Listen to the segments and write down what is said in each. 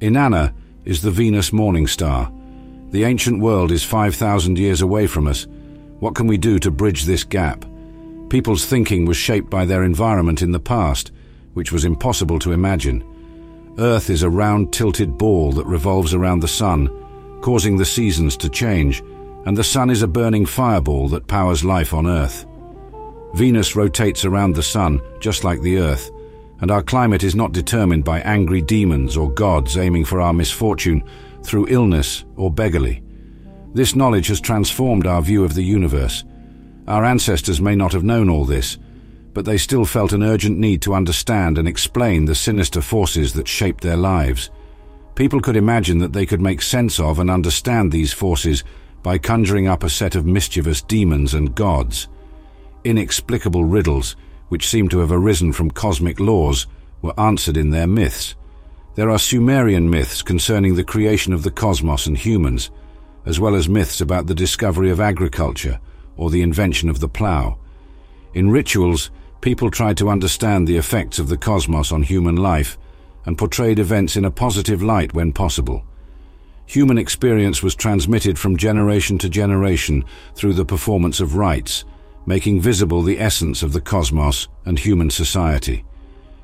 Inanna is the Venus morning star. The ancient world is 5,000 years away from us. What can we do to bridge this gap? People's thinking was shaped by their environment in the past, which was impossible to imagine. Earth is a round tilted ball that revolves around the sun, causing the seasons to change, and the sun is a burning fireball that powers life on Earth. Venus rotates around the sun, just like the Earth, and our climate is not determined by angry demons or gods aiming for our misfortune through illness or beggarly. This knowledge has transformed our view of the universe. Our ancestors may not have known all this, but they still felt an urgent need to understand and explain the sinister forces that shaped their lives. People could imagine that they could make sense of and understand these forces by conjuring up a set of mischievous demons and gods. Inexplicable riddles which seem to have arisen from cosmic laws, were answered in their myths. There are Sumerian myths concerning the creation of the cosmos and humans, as well as myths about the discovery of agriculture or the invention of the plough. In rituals, people tried to understand the effects of the cosmos on human life and portrayed events in a positive light when possible. Human experience was transmitted from generation to generation through the performance of rites, making visible the essence of the cosmos and human society.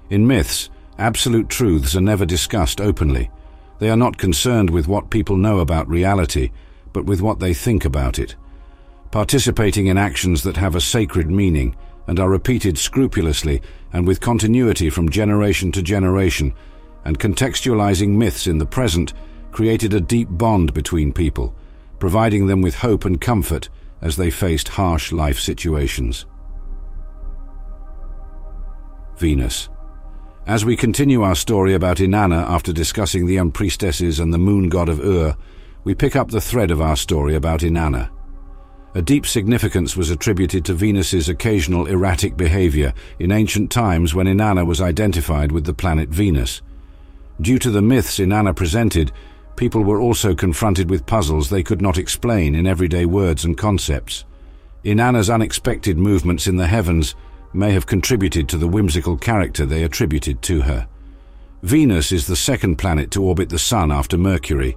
In myths, absolute truths are never discussed openly. They are not concerned with what people know about reality, but with what they think about it. Participating in actions that have a sacred meaning and are repeated scrupulously and with continuity from generation to generation, and contextualizing myths in the present created a deep bond between people, providing them with hope and comfort as they faced harsh life situations. Venus. As we continue our story about Inanna after discussing the unpriestesses and the moon god of Ur, we pick up the thread of our story about Inanna. A deep significance was attributed to Venus's occasional erratic behavior in ancient times when Inanna was identified with the planet Venus. Due to the myths Inanna presented, people were also confronted with puzzles they could not explain in everyday words and concepts. Inanna's unexpected movements in the heavens may have contributed to the whimsical character they attributed to her. Venus is the second planet to orbit the Sun after Mercury,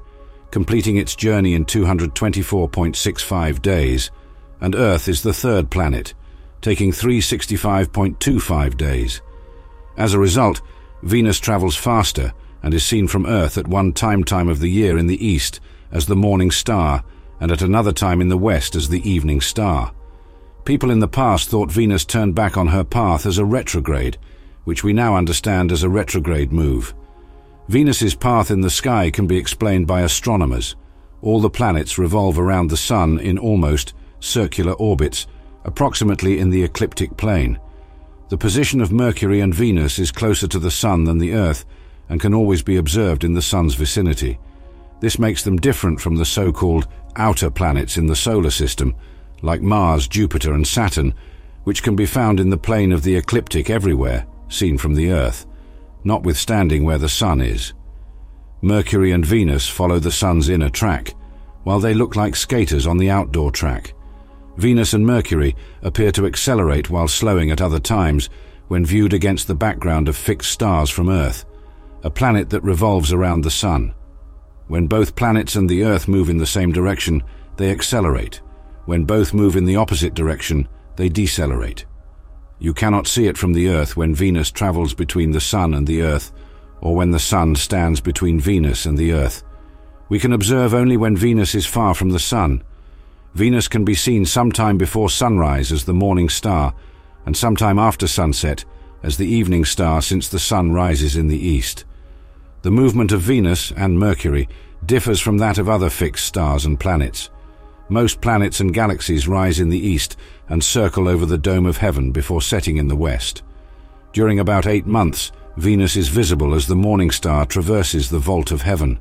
completing its journey in 224.65 days, and Earth is the third planet, taking 365.25 days. As a result, Venus travels faster and is seen from Earth at one time time of the year in the east as the morning star and at another time in the west as the evening star. People in the past thought Venus turned back on her path as a retrograde, which we now understand as a retrograde move. Venus's path in the sky can be explained by astronomers. All the planets revolve around the Sun in almost circular orbits, approximately in the ecliptic plane. The position of Mercury and Venus is closer to the Sun than the Earth, and can always be observed in the Sun's vicinity. This makes them different from the so-called outer planets in the solar system, like Mars, Jupiter and Saturn, which can be found in the plane of the ecliptic everywhere, seen from the Earth, notwithstanding where the Sun is. Mercury and Venus follow the Sun's inner track, while they look like skaters on the outdoor track. Venus and Mercury appear to accelerate while slowing at other times when viewed against the background of fixed stars from Earth, a planet that revolves around the Sun. When both planets and the Earth move in the same direction, they accelerate. When both move in the opposite direction, they decelerate. You cannot see it from the Earth when Venus travels between the Sun and the Earth, or when the Sun stands between Venus and the Earth. We can observe only when Venus is far from the Sun. Venus can be seen sometime before sunrise as the morning star, and sometime after sunset as the evening star since the Sun rises in the east. The movement of Venus and Mercury differs from that of other fixed stars and planets. Most planets and galaxies rise in the east and circle over the dome of heaven before setting in the west. During about eight months, Venus is visible as the morning star traverses the vault of heaven.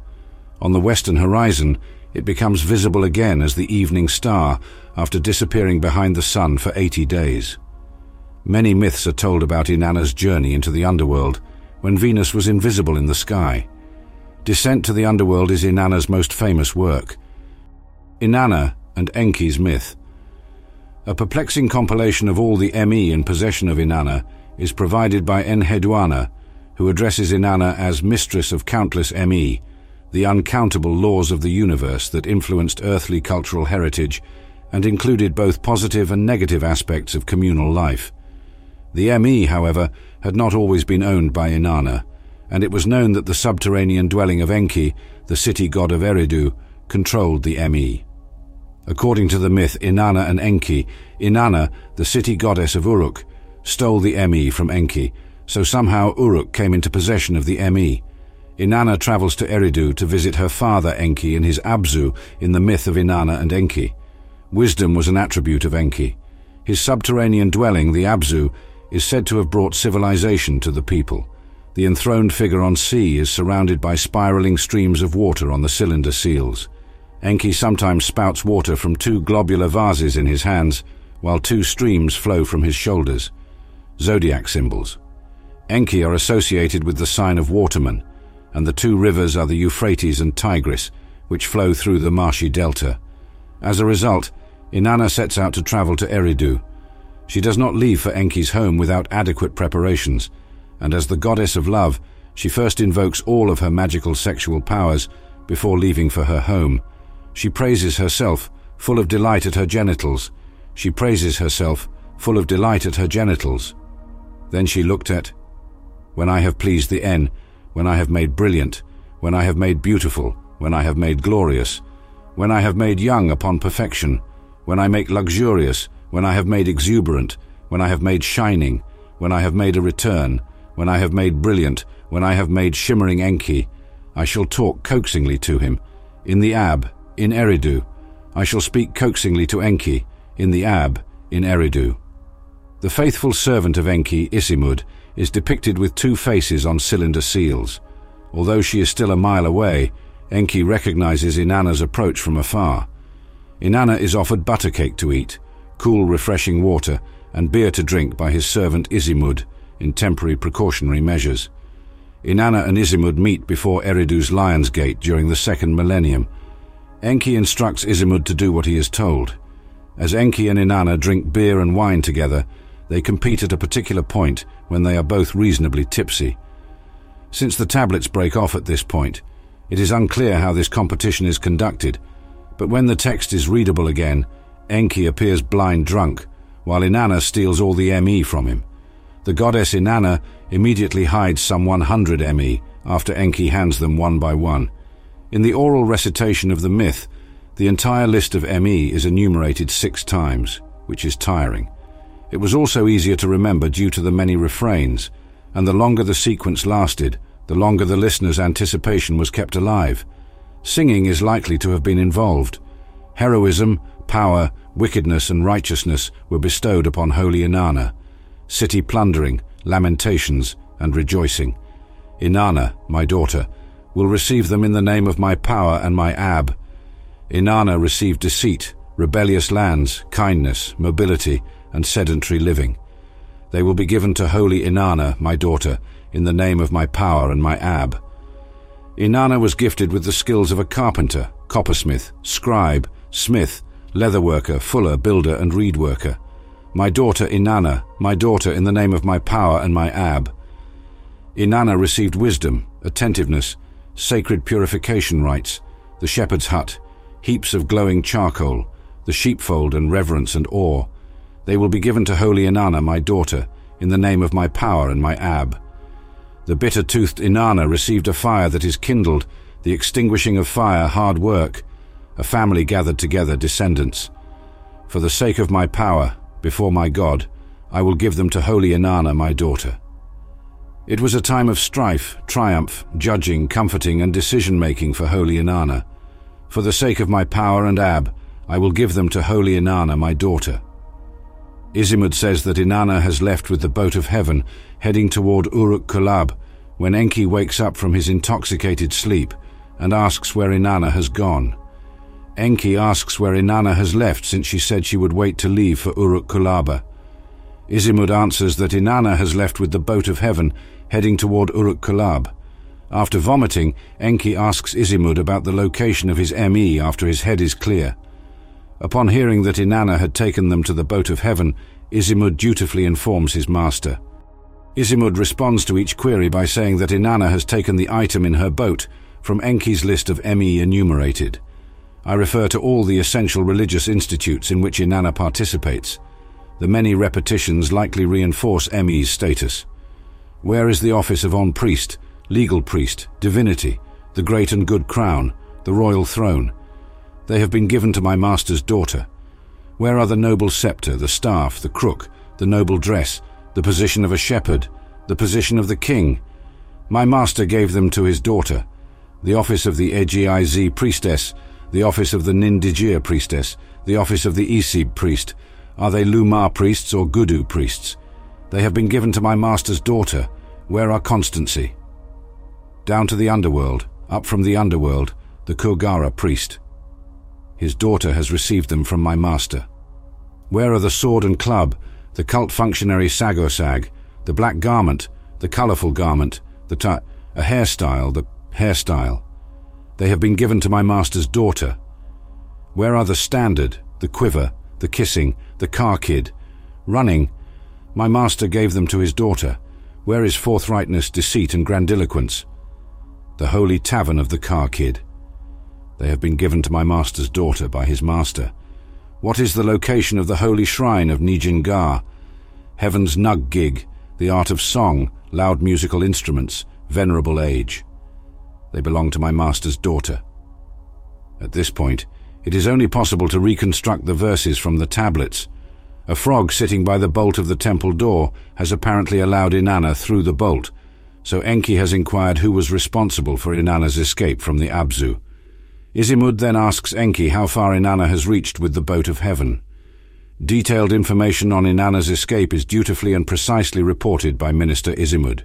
On the western horizon, it becomes visible again as the evening star after disappearing behind the sun for 80 days. Many myths are told about Inanna's journey into the underworld, when Venus was invisible in the sky. Descent to the Underworld is Inanna's most famous work. Inanna and Enki's Myth A perplexing compilation of all the ME in possession of Inanna is provided by Enheduanna, who addresses Inanna as mistress of countless ME, the uncountable laws of the universe that influenced earthly cultural heritage and included both positive and negative aspects of communal life. The ME, however, had not always been owned by Inanna, and it was known that the subterranean dwelling of Enki, the city god of Eridu, controlled the ME. According to the myth Inanna and Enki, Inanna, the city goddess of Uruk, stole the ME from Enki, so somehow Uruk came into possession of the ME. Inanna travels to Eridu to visit her father Enki in his Abzu in the myth of Inanna and Enki. Wisdom was an attribute of Enki. His subterranean dwelling, the Abzu, is said to have brought civilization to the people. The enthroned figure on sea is surrounded by spiraling streams of water on the cylinder seals. Enki sometimes spouts water from two globular vases in his hands, while two streams flow from his shoulders. Zodiac symbols. Enki are associated with the sign of waterman, and the two rivers are the Euphrates and Tigris, which flow through the marshy delta. As a result, Inanna sets out to travel to Eridu. She does not leave for Enki's home without adequate preparations, and as the goddess of love, she first invokes all of her magical sexual powers before leaving for her home. She praises herself, full of delight at her genitals. She praises herself, full of delight at her genitals. Then she looked at, When I have pleased the N, when I have made brilliant, when I have made beautiful, when I have made glorious, when I have made young upon perfection, when I make luxurious, when I have made exuberant, when I have made shining, when I have made a return, when I have made brilliant, when I have made shimmering Enki, I shall talk coaxingly to him, in the Ab, in Eridu. I shall speak coaxingly to Enki, in the Ab, in Eridu. The faithful servant of Enki, Isimud, is depicted with two faces on cylinder seals. Although she is still a mile away, Enki recognizes Inanna's approach from afar. Inanna is offered buttercake to eat, cool refreshing water, and beer to drink by his servant Isimud in temporary precautionary measures. Inanna and Isimud meet before Eridu's Lion's Gate during the second millennium, Enki instructs Isimud to do what he is told. As Enki and Inanna drink beer and wine together, they compete at a particular point when they are both reasonably tipsy. Since the tablets break off at this point, it is unclear how this competition is conducted, but when the text is readable again, Enki appears blind drunk, while Inanna steals all the ME from him. The goddess Inanna immediately hides some 100 ME after Enki hands them one by one. In the oral recitation of the myth, the entire list of ME is enumerated six times, which is tiring. It was also easier to remember due to the many refrains, and the longer the sequence lasted, the longer the listener's anticipation was kept alive. Singing is likely to have been involved. Heroism, power, wickedness, and righteousness were bestowed upon holy Inanna. City plundering, lamentations, and rejoicing. Inanna, my daughter, will receive them in the name of my power and my ab. Inanna received deceit, rebellious lands, kindness, mobility, and sedentary living. They will be given to holy Inanna, my daughter, in the name of my power and my ab. Inanna was gifted with the skills of a carpenter, coppersmith, scribe, smith, leatherworker, fuller, builder, and reed worker. My daughter Inanna, my daughter in the name of my power and my ab. Inanna received wisdom, attentiveness, sacred purification rites, the shepherd's hut, heaps of glowing charcoal, the sheepfold and reverence and awe. They will be given to holy Inanna, my daughter, in the name of my power and my ab. The bitter-toothed Inanna received a fire that is kindled, the extinguishing of fire hard work, a family gathered together, descendants. For the sake of my power, before my God, I will give them to holy Inanna, my daughter. It was a time of strife, triumph, judging, comforting, and decision-making for holy Inanna. For the sake of my power and Ab, I will give them to holy Inanna, my daughter. Isimud says that Inanna has left with the boat of heaven, heading toward Uruk Kulab, when Enki wakes up from his intoxicated sleep and asks where Inanna has gone. Enki asks where Inanna has left since she said she would wait to leave for Uruk Kulaba. Isimud answers that Inanna has left with the boat of heaven heading toward Uruk Kulab. After vomiting, Enki asks Isimud about the location of his ME after his head is clear. Upon hearing that Inanna had taken them to the boat of heaven, Isimud dutifully informs his master. Isimud responds to each query by saying that Inanna has taken the item in her boat from Enki's list of ME enumerated. I refer to all the essential religious institutes in which Inanna participates. The many repetitions likely reinforce ME's status. Where is the office of on priest, legal priest, divinity, the great and good crown, the royal throne? They have been given to my master's daughter. Where are the noble scepter, the staff, the crook, the noble dress, the position of a shepherd, the position of the king? My master gave them to his daughter. The office of the Egiz priestess, the office of the Nindigir priestess, the office of the Isib priest. Are they Lumar priests or Gudu priests? They have been given to my master's daughter. Where are constancy? Down to the underworld, up from the underworld, the Kurgara priest. His daughter has received them from my master. Where are the sword and club, the cult functionary Sagosag, the black garment, the colourful garment, the a hairstyle, the hairstyle? They have been given to my master's daughter. Where are the standard, the quiver, the kissing, the kar-kid? Running. My master gave them to his daughter. Where is forthrightness, deceit, and grandiloquence? The holy tavern of the kar-kid. They have been given to my master's daughter by his master. What is the location of the holy shrine of Nijingar? Heaven's nug gig, the art of song, loud musical instruments, venerable age. They belong to my master's daughter. At this point, it is only possible to reconstruct the verses from the tablets. A frog sitting by the bolt of the temple door has apparently allowed Inanna through the bolt, so Enki has inquired who was responsible for Inanna's escape from the Abzu. Isimud then asks Enki how far Inanna has reached with the boat of heaven. Detailed information on Inanna's escape is dutifully and precisely reported by Minister Isimud.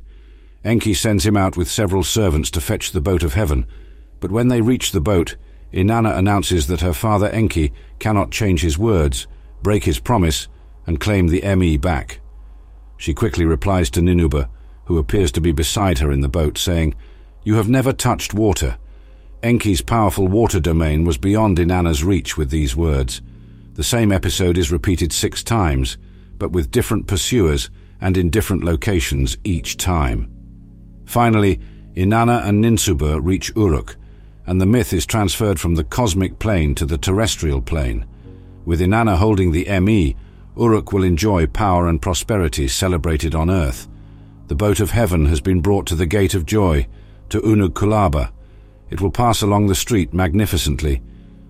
Enki sends him out with several servants to fetch the boat of heaven, but when they reach the boat, Inanna announces that her father Enki cannot change his words, break his promise, and claim the ME back. She quickly replies to Ninuba, who appears to be beside her in the boat, saying, You have never touched water. Enki's powerful water domain was beyond Inanna's reach with these words. The same episode is repeated six times, but with different pursuers and in different locations each time. Finally, Inanna and Ninsuba reach Uruk, and the myth is transferred from the cosmic plane to the terrestrial plane. With Inanna holding the ME, Uruk will enjoy power and prosperity celebrated on earth. The boat of heaven has been brought to the gate of joy, to Unug Kulaba, it will pass along the street magnificently.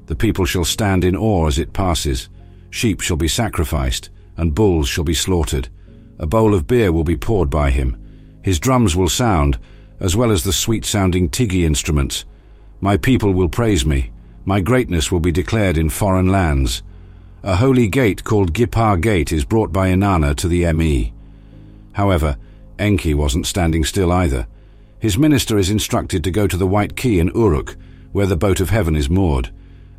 The people shall stand in awe as it passes. Sheep shall be sacrificed, and bulls shall be slaughtered. A bowl of beer will be poured by him. His drums will sound, as well as the sweet-sounding tigi instruments. My people will praise me. My greatness will be declared in foreign lands. A holy gate called Gipar Gate is brought by Inanna to the ME. However, Enki wasn't standing still either. His minister is instructed to go to the White Quay in Uruk, where the boat of heaven is moored,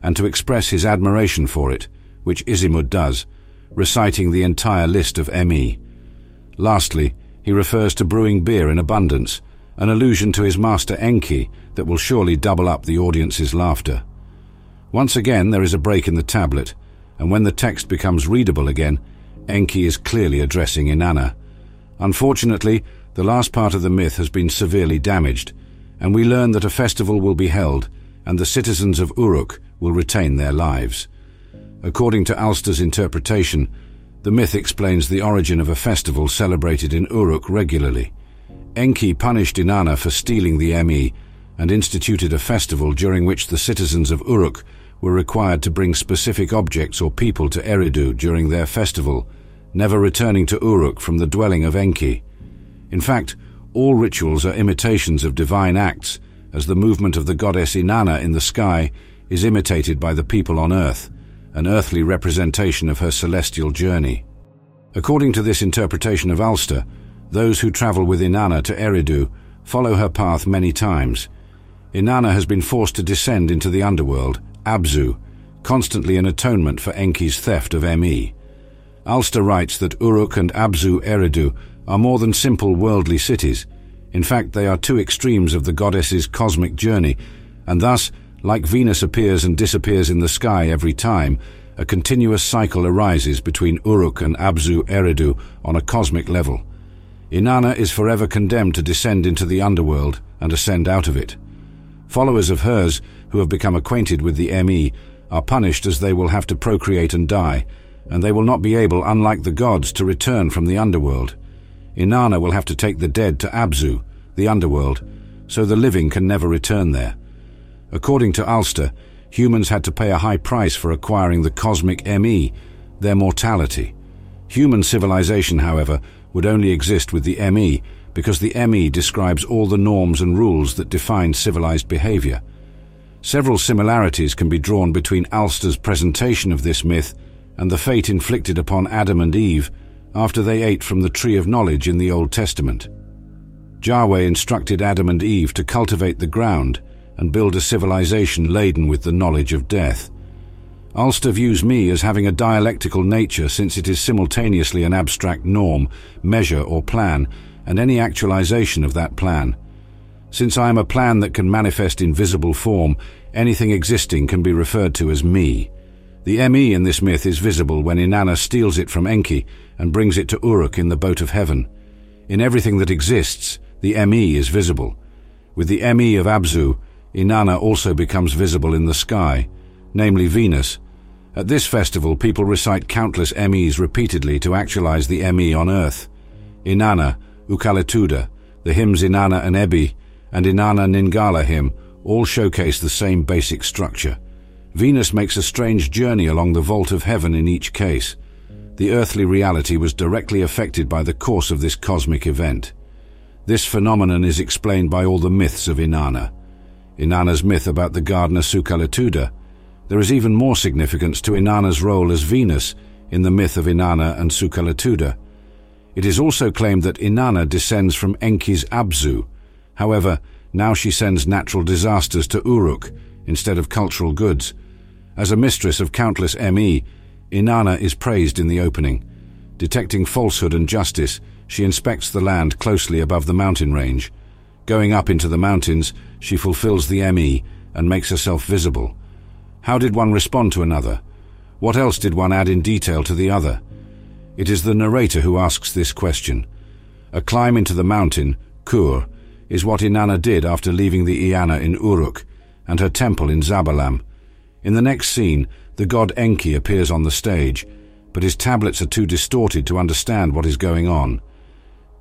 and to express his admiration for it, which Isimud does, reciting the entire list of ME. Lastly, he refers to brewing beer in abundance, an allusion to his master Enki that will surely double up the audience's laughter. Once again there is a break in the tablet, and when the text becomes readable again, Enki is clearly addressing Inanna. Unfortunately, the last part of the myth has been severely damaged, and we learn that a festival will be held and the citizens of Uruk will retain their lives. According to Alster's interpretation, the myth explains the origin of a festival celebrated in Uruk regularly. Enki punished Inanna for stealing the ME and instituted a festival during which the citizens of Uruk were required to bring specific objects or people to Eridu during their festival, never returning to Uruk from the dwelling of Enki. In fact, all rituals are imitations of divine acts, as the movement of the goddess Inanna in the sky is imitated by the people on earth, an earthly representation of her celestial journey. According to this interpretation of Alster, those who travel with Inanna to Eridu follow her path many times. Inanna has been forced to descend into the underworld, Abzu, constantly in atonement for Enki's theft of ME. Alster writes that Uruk and Abzu Eridu are more than simple worldly cities. In fact, they are two extremes of the goddess's cosmic journey, and thus, like Venus appears and disappears in the sky every time, a continuous cycle arises between Uruk and Abzu Eridu on a cosmic level. Inanna is forever condemned to descend into the underworld and ascend out of it. Followers of hers, who have become acquainted with the ME, are punished as they will have to procreate and die, and they will not be able, unlike the gods, to return from the underworld. Inanna will have to take the dead to Abzu, the underworld, so the living can never return there. According to Alster, humans had to pay a high price for acquiring the cosmic ME, their mortality. Human civilization, however, would only exist with the ME because the ME describes all the norms and rules that define civilized behavior. Several similarities can be drawn between Alster's presentation of this myth and the fate inflicted upon Adam and Eve after they ate from the tree of knowledge in the Old Testament. Yahweh instructed Adam and Eve to cultivate the ground and build a civilization laden with the knowledge of death. Alster views ME as having a dialectical nature since it is simultaneously an abstract norm, measure or plan, and any actualization of that plan. Since I am a plan that can manifest in visible form, anything existing can be referred to as ME. The ME in this myth is visible when Inanna steals it from Enki and brings it to Uruk in the boat of heaven. In everything that exists, the ME is visible. With the ME of Abzu, Inanna also becomes visible in the sky, namely Venus. At this festival, people recite countless MEs repeatedly to actualize the ME on Earth. Inanna, Ukaletuda, the hymns Inanna and Ebih, and Inanna Ningala hymn all showcase the same basic structure. Venus makes a strange journey along the vault of heaven in each case. The earthly reality was directly affected by the course of this cosmic event. This phenomenon is explained by all the myths of Inanna. Inanna's myth about the gardener Sukaletuda, there is even more significance to Inanna's role as Venus in the myth of Inanna and Sukaletuda. It is also claimed that Inanna descends from Enki's Abzu. However, now she sends natural disasters to Uruk instead of cultural goods. As a mistress of countless ME, Inanna is praised in the opening. Detecting falsehood and justice, she inspects the land closely above the mountain range. Going up into the mountains, she fulfills the ME and makes herself visible. How did one respond to another? What else did one add in detail to the other? It is the narrator who asks this question. A climb into the mountain, Kur, is what Inanna did after leaving the Eana in Uruk and her temple in Zabalam. In the next scene, the god Enki appears on the stage, but his tablets are too distorted to understand what is going on.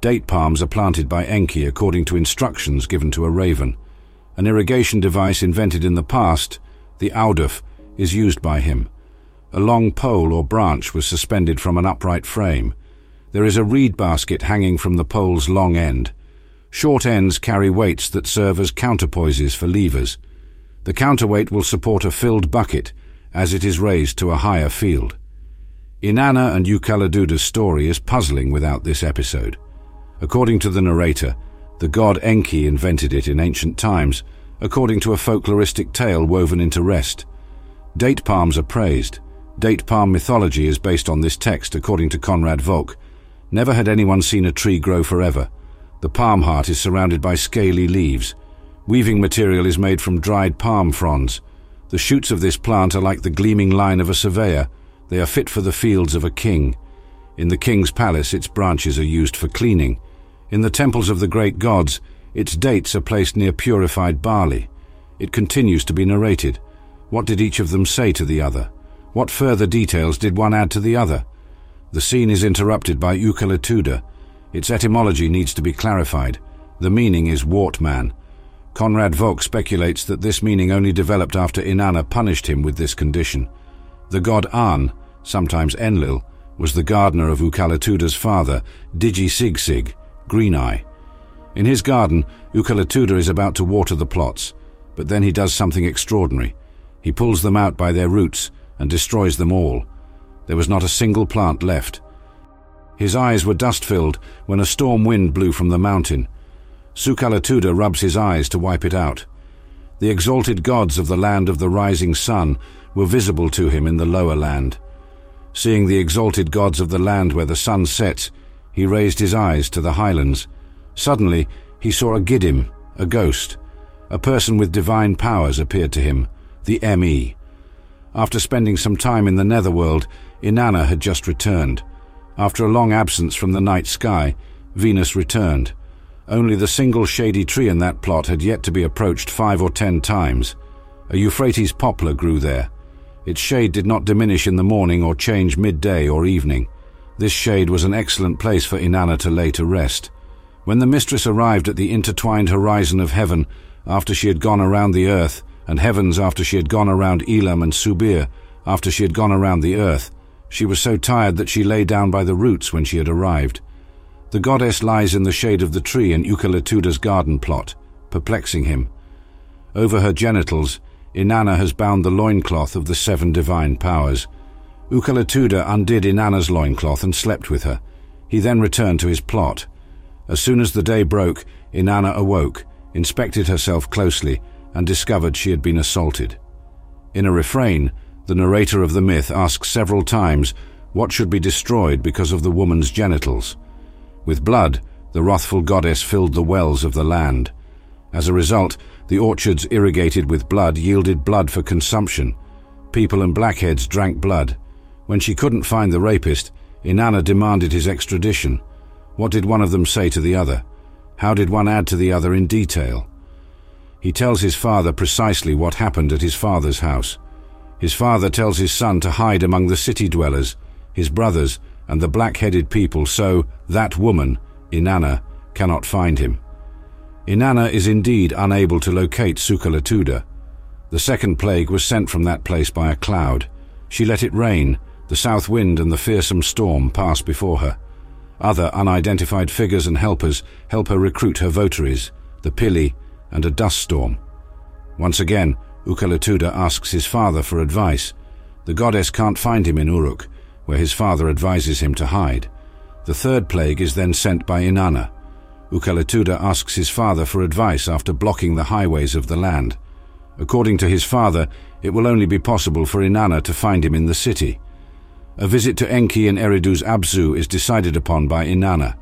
Date palms are planted by Enki according to instructions given to a raven. An irrigation device invented in the past the auduf, is used by him. A long pole or branch was suspended from an upright frame. There is a reed basket hanging from the pole's long end. Short ends carry weights that serve as counterpoises for levers. The counterweight will support a filled bucket as it is raised to a higher field. Inanna and Ukaladuda's story is puzzling without this episode. According to the narrator, the god Enki invented it in ancient times according to a folkloristic tale woven into rest. Date palms are praised. Date palm mythology is based on this text, according to Konrad Volk. Never had anyone seen a tree grow forever. The palm heart is surrounded by scaly leaves. Weaving material is made from dried palm fronds. The shoots of this plant are like the gleaming line of a surveyor. They are fit for the fields of a king. In the king's palace, its branches are used for cleaning. In the temples of the great gods, its dates are placed near purified barley. It continues to be narrated. What did each of them say to the other? What further details did one add to the other? The scene is interrupted by Ukaletuda. Its etymology needs to be clarified. The meaning is wart man. Konrad Volk speculates that this meaning only developed after Inanna punished him with this condition. The god An, sometimes Enlil, was the gardener of Ukaletuda's father, Digi Sigsig, Green Eye. In his garden, Ukaletuda is about to water the plots, but then he does something extraordinary. He pulls them out by their roots and destroys them all. There was not a single plant left. His eyes were dust-filled when a storm wind blew from the mountain. Sukaletuda rubs his eyes to wipe it out. The exalted gods of the land of the rising sun were visible to him in the lower land. Seeing the exalted gods of the land where the sun sets, he raised his eyes to the highlands. Suddenly, he saw a Gidim, a ghost. A person with divine powers appeared to him, the ME. After spending some time in the netherworld, Inanna had just returned. After a long absence from the night sky, Venus returned. Only the single shady tree in that plot had yet to be approached five or ten times. A Euphrates poplar grew there. Its shade did not diminish in the morning or change midday or evening. This shade was an excellent place for Inanna to lay to rest. When the mistress arrived at the intertwined horizon of heaven, after she had gone around the earth, and heavens after she had gone around Elam and Subir, after she had gone around the earth, she was so tired that she lay down by the roots when she had arrived. The goddess lies in the shade of the tree in Ukalatuda's garden plot, perplexing him. Over her genitals, Inanna has bound the loincloth of the seven divine powers. Ukalatuda undid Inanna's loincloth and slept with her. He then returned to his plot. As soon as the day broke, Inanna awoke, inspected herself closely, and discovered she had been assaulted. In a refrain, the narrator of the myth asks several times what should be destroyed because of the woman's genitals. With blood, the wrathful goddess filled the wells of the land. As a result, the orchards irrigated with blood yielded blood for consumption. People and blackheads drank blood. When she couldn't find the rapist, Inanna demanded his extradition. What did one of them say to the other? How did one add to the other in detail? He tells his father precisely what happened at his father's house. His father tells his son to hide among the city dwellers, his brothers, and the black-headed people so that woman, Inanna, cannot find him. Inanna is indeed unable to locate Sukalatuda. The second plague was sent from that place by a cloud. She let it rain, the south wind and the fearsome storm pass before her. Other unidentified figures and helpers help her recruit her votaries, the Pili, and a dust storm. Once again, Ukalatuda asks his father for advice. The goddess can't find him in Uruk, where his father advises him to hide. The third plague is then sent by Inanna. Ukalatuda asks his father for advice after blocking the highways of the land. According to his father, it will only be possible for Inanna to find him in the city. A visit to Enki in Eridu's Abzu is decided upon by Inanna.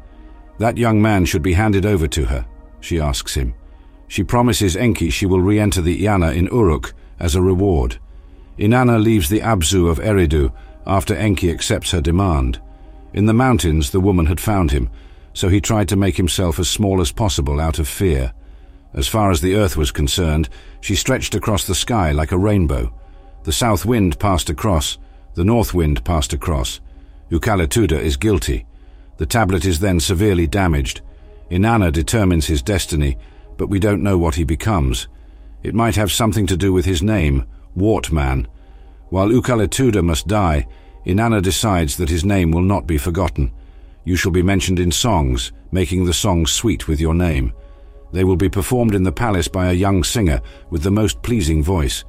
That young man should be handed over to her, she asks him. She promises Enki she will re-enter the Eana in Uruk as a reward. Inanna leaves the Abzu of Eridu after Enki accepts her demand. In the mountains the woman had found him, so he tried to make himself as small as possible out of fear. As far as the earth was concerned, she stretched across the sky like a rainbow. The south wind passed across, the north wind passed across. Ukalatuda is guilty. The tablet is then severely damaged. Inanna determines his destiny but we don't know what he becomes. It might have something to do with his name, Wartman. While Ukalatuda must die, Inanna decides that his name will not be forgotten. You shall be mentioned in songs, making the songs sweet with your name. They will be performed in the palace by a young singer with the most pleasing voice.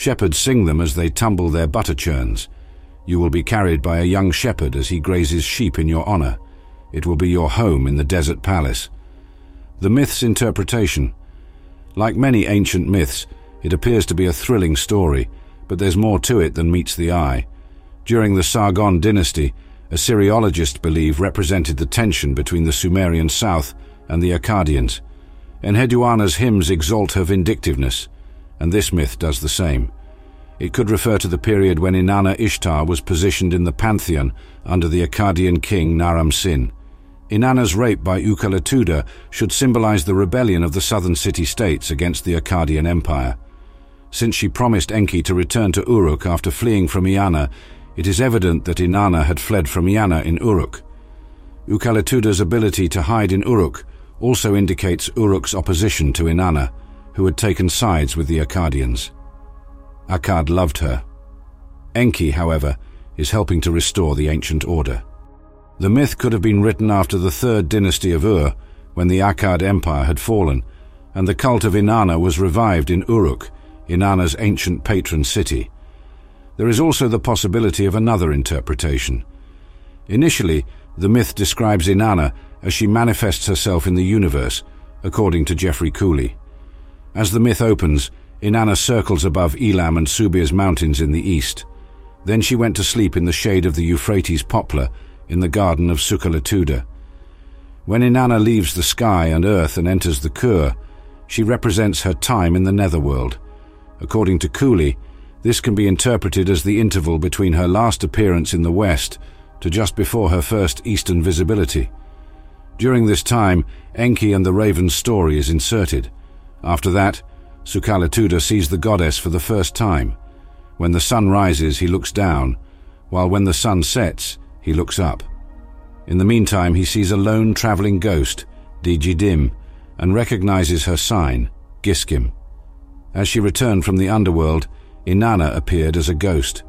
Shepherds sing them as they tumble their butter churns. You will be carried by a young shepherd as he grazes sheep in your honor. It will be your home in the desert palace. The myth's interpretation. Like many ancient myths, it appears to be a thrilling story, but there's more to it than meets the eye. During the Sargon dynasty, Assyriologists believe represented the tension between the Sumerian south and the Akkadians. Enheduanna's hymns exalt her vindictiveness, and this myth does the same. It could refer to the period when Inanna Ishtar was positioned in the pantheon under the Akkadian king Naram Sin. Inanna's rape by Ukalatuda should symbolize the rebellion of the southern city-states against the Akkadian Empire. Since she promised Enki to return to Uruk after fleeing from Eana, it is evident that Inanna had fled from Eana in Uruk. Ukalatuda's ability to hide in Uruk also indicates Uruk's opposition to Inanna, who had taken sides with the Akkadians. Akkad loved her. Enki, however, is helping to restore the ancient order. The myth could have been written after the third dynasty of Ur, when the Akkad Empire had fallen, and the cult of Inanna was revived in Uruk, Inanna's ancient patron city. There is also the possibility of another interpretation. Initially, the myth describes Inanna as she manifests herself in the universe, according to Jeffrey Cooley. As the myth opens, Inanna circles above Elam and Subir's mountains in the east. Then she went to sleep in the shade of the Euphrates poplar in the garden of Sukalatuda. When Inanna leaves the sky and earth and enters the Kur, she represents her time in the netherworld. According to Cooley, this can be interpreted as the interval between her last appearance in the west to just before her first eastern visibility. During this time, Enki and the Raven's story is inserted. After that, Sukalatuda sees the goddess for the first time. When the sun rises, he looks down, while when the sun sets, he looks up. In the meantime, he sees a lone traveling ghost, Dijidim, and recognizes her sign, Giskim. As she returned from the underworld, Inanna appeared as a ghost.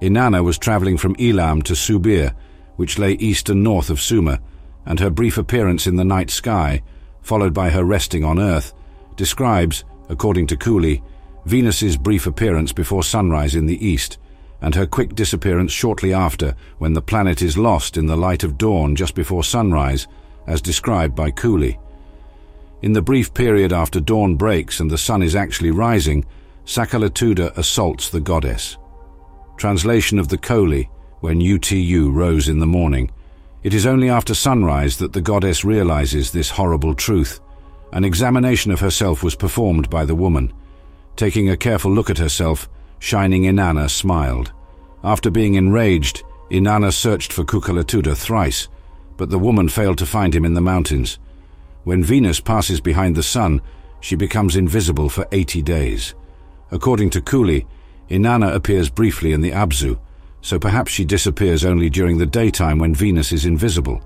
Inanna was traveling from Elam to Subir, which lay east and north of Sumer, and her brief appearance in the night sky, followed by her resting on earth, describes, according to Cooley, Venus's brief appearance before sunrise in the east, and her quick disappearance shortly after when the planet is lost in the light of dawn just before sunrise, as described by Cooley. In the brief period after dawn breaks and the sun is actually rising, Sakalatuda assaults the goddess. Translation of the Cooley, when UTU rose in the morning. It is only after sunrise that the goddess realizes this horrible truth. An examination of herself was performed by the woman. Taking a careful look at herself, Shining Inanna smiled. After being enraged, Inanna searched for Kukulatuda thrice, but the woman failed to find him in the mountains. When Venus passes behind the sun, she becomes invisible for 80 days. According to Cooley, Inanna appears briefly in the Abzu, so perhaps she disappears only during the daytime when Venus is invisible.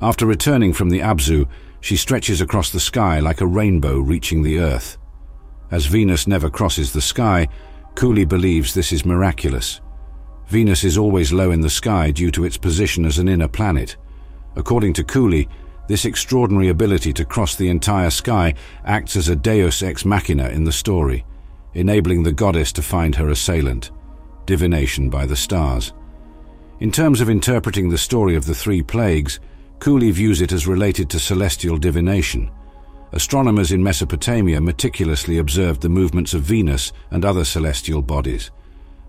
After returning from the Abzu, she stretches across the sky like a rainbow reaching the earth. As Venus never crosses the sky, Cooley believes this is miraculous. Venus is always low in the sky due to its position as an inner planet. According to Cooley, this extraordinary ability to cross the entire sky acts as a deus ex machina in the story, enabling the goddess to find her assailant, divination by the stars. In terms of interpreting the story of the three plagues, Cooley views it as related to celestial divination. Astronomers in Mesopotamia meticulously observed the movements of Venus and other celestial bodies.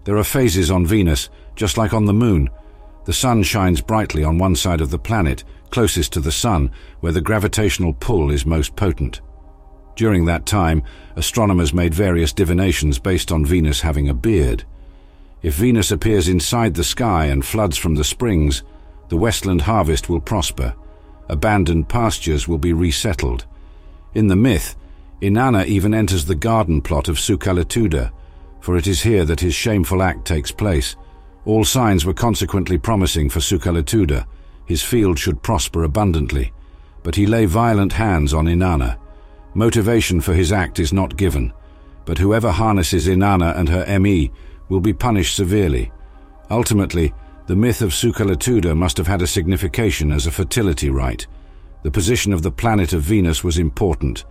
There are phases on Venus, just like on the Moon. The Sun shines brightly on one side of the planet, closest to the Sun, where the gravitational pull is most potent. During that time, astronomers made various divinations based on Venus having a beard. If Venus appears inside the sky and floods from the springs, the westland harvest will prosper. Abandoned pastures will be resettled. In the myth, Inanna even enters the garden plot of Sukalatuda, for it is here that his shameful act takes place. All signs were consequently promising for Sukalatuda. His field should prosper abundantly. But he lay violent hands on Inanna. Motivation for his act is not given, but whoever harnesses Inanna and her ME will be punished severely. Ultimately, the myth of Sukalatuda must have had a signification as a fertility rite. The position of the planet of Venus was important.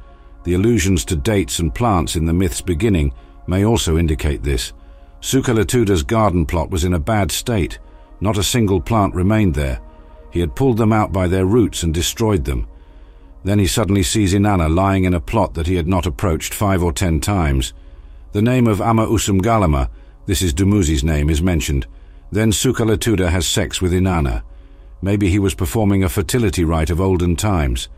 The allusions to dates and plants in the myth's beginning may also indicate this. Sukalatuda's garden plot was in a bad state. Not a single plant remained there. He had pulled them out by their roots and destroyed them. Then he suddenly sees Inanna lying in a plot that he had not approached five or ten times. The name of Ama Usumgalama, this is Dumuzi's name, is mentioned. Then Sukalatuda has sex with Inanna. Maybe he was performing a fertility rite of olden times.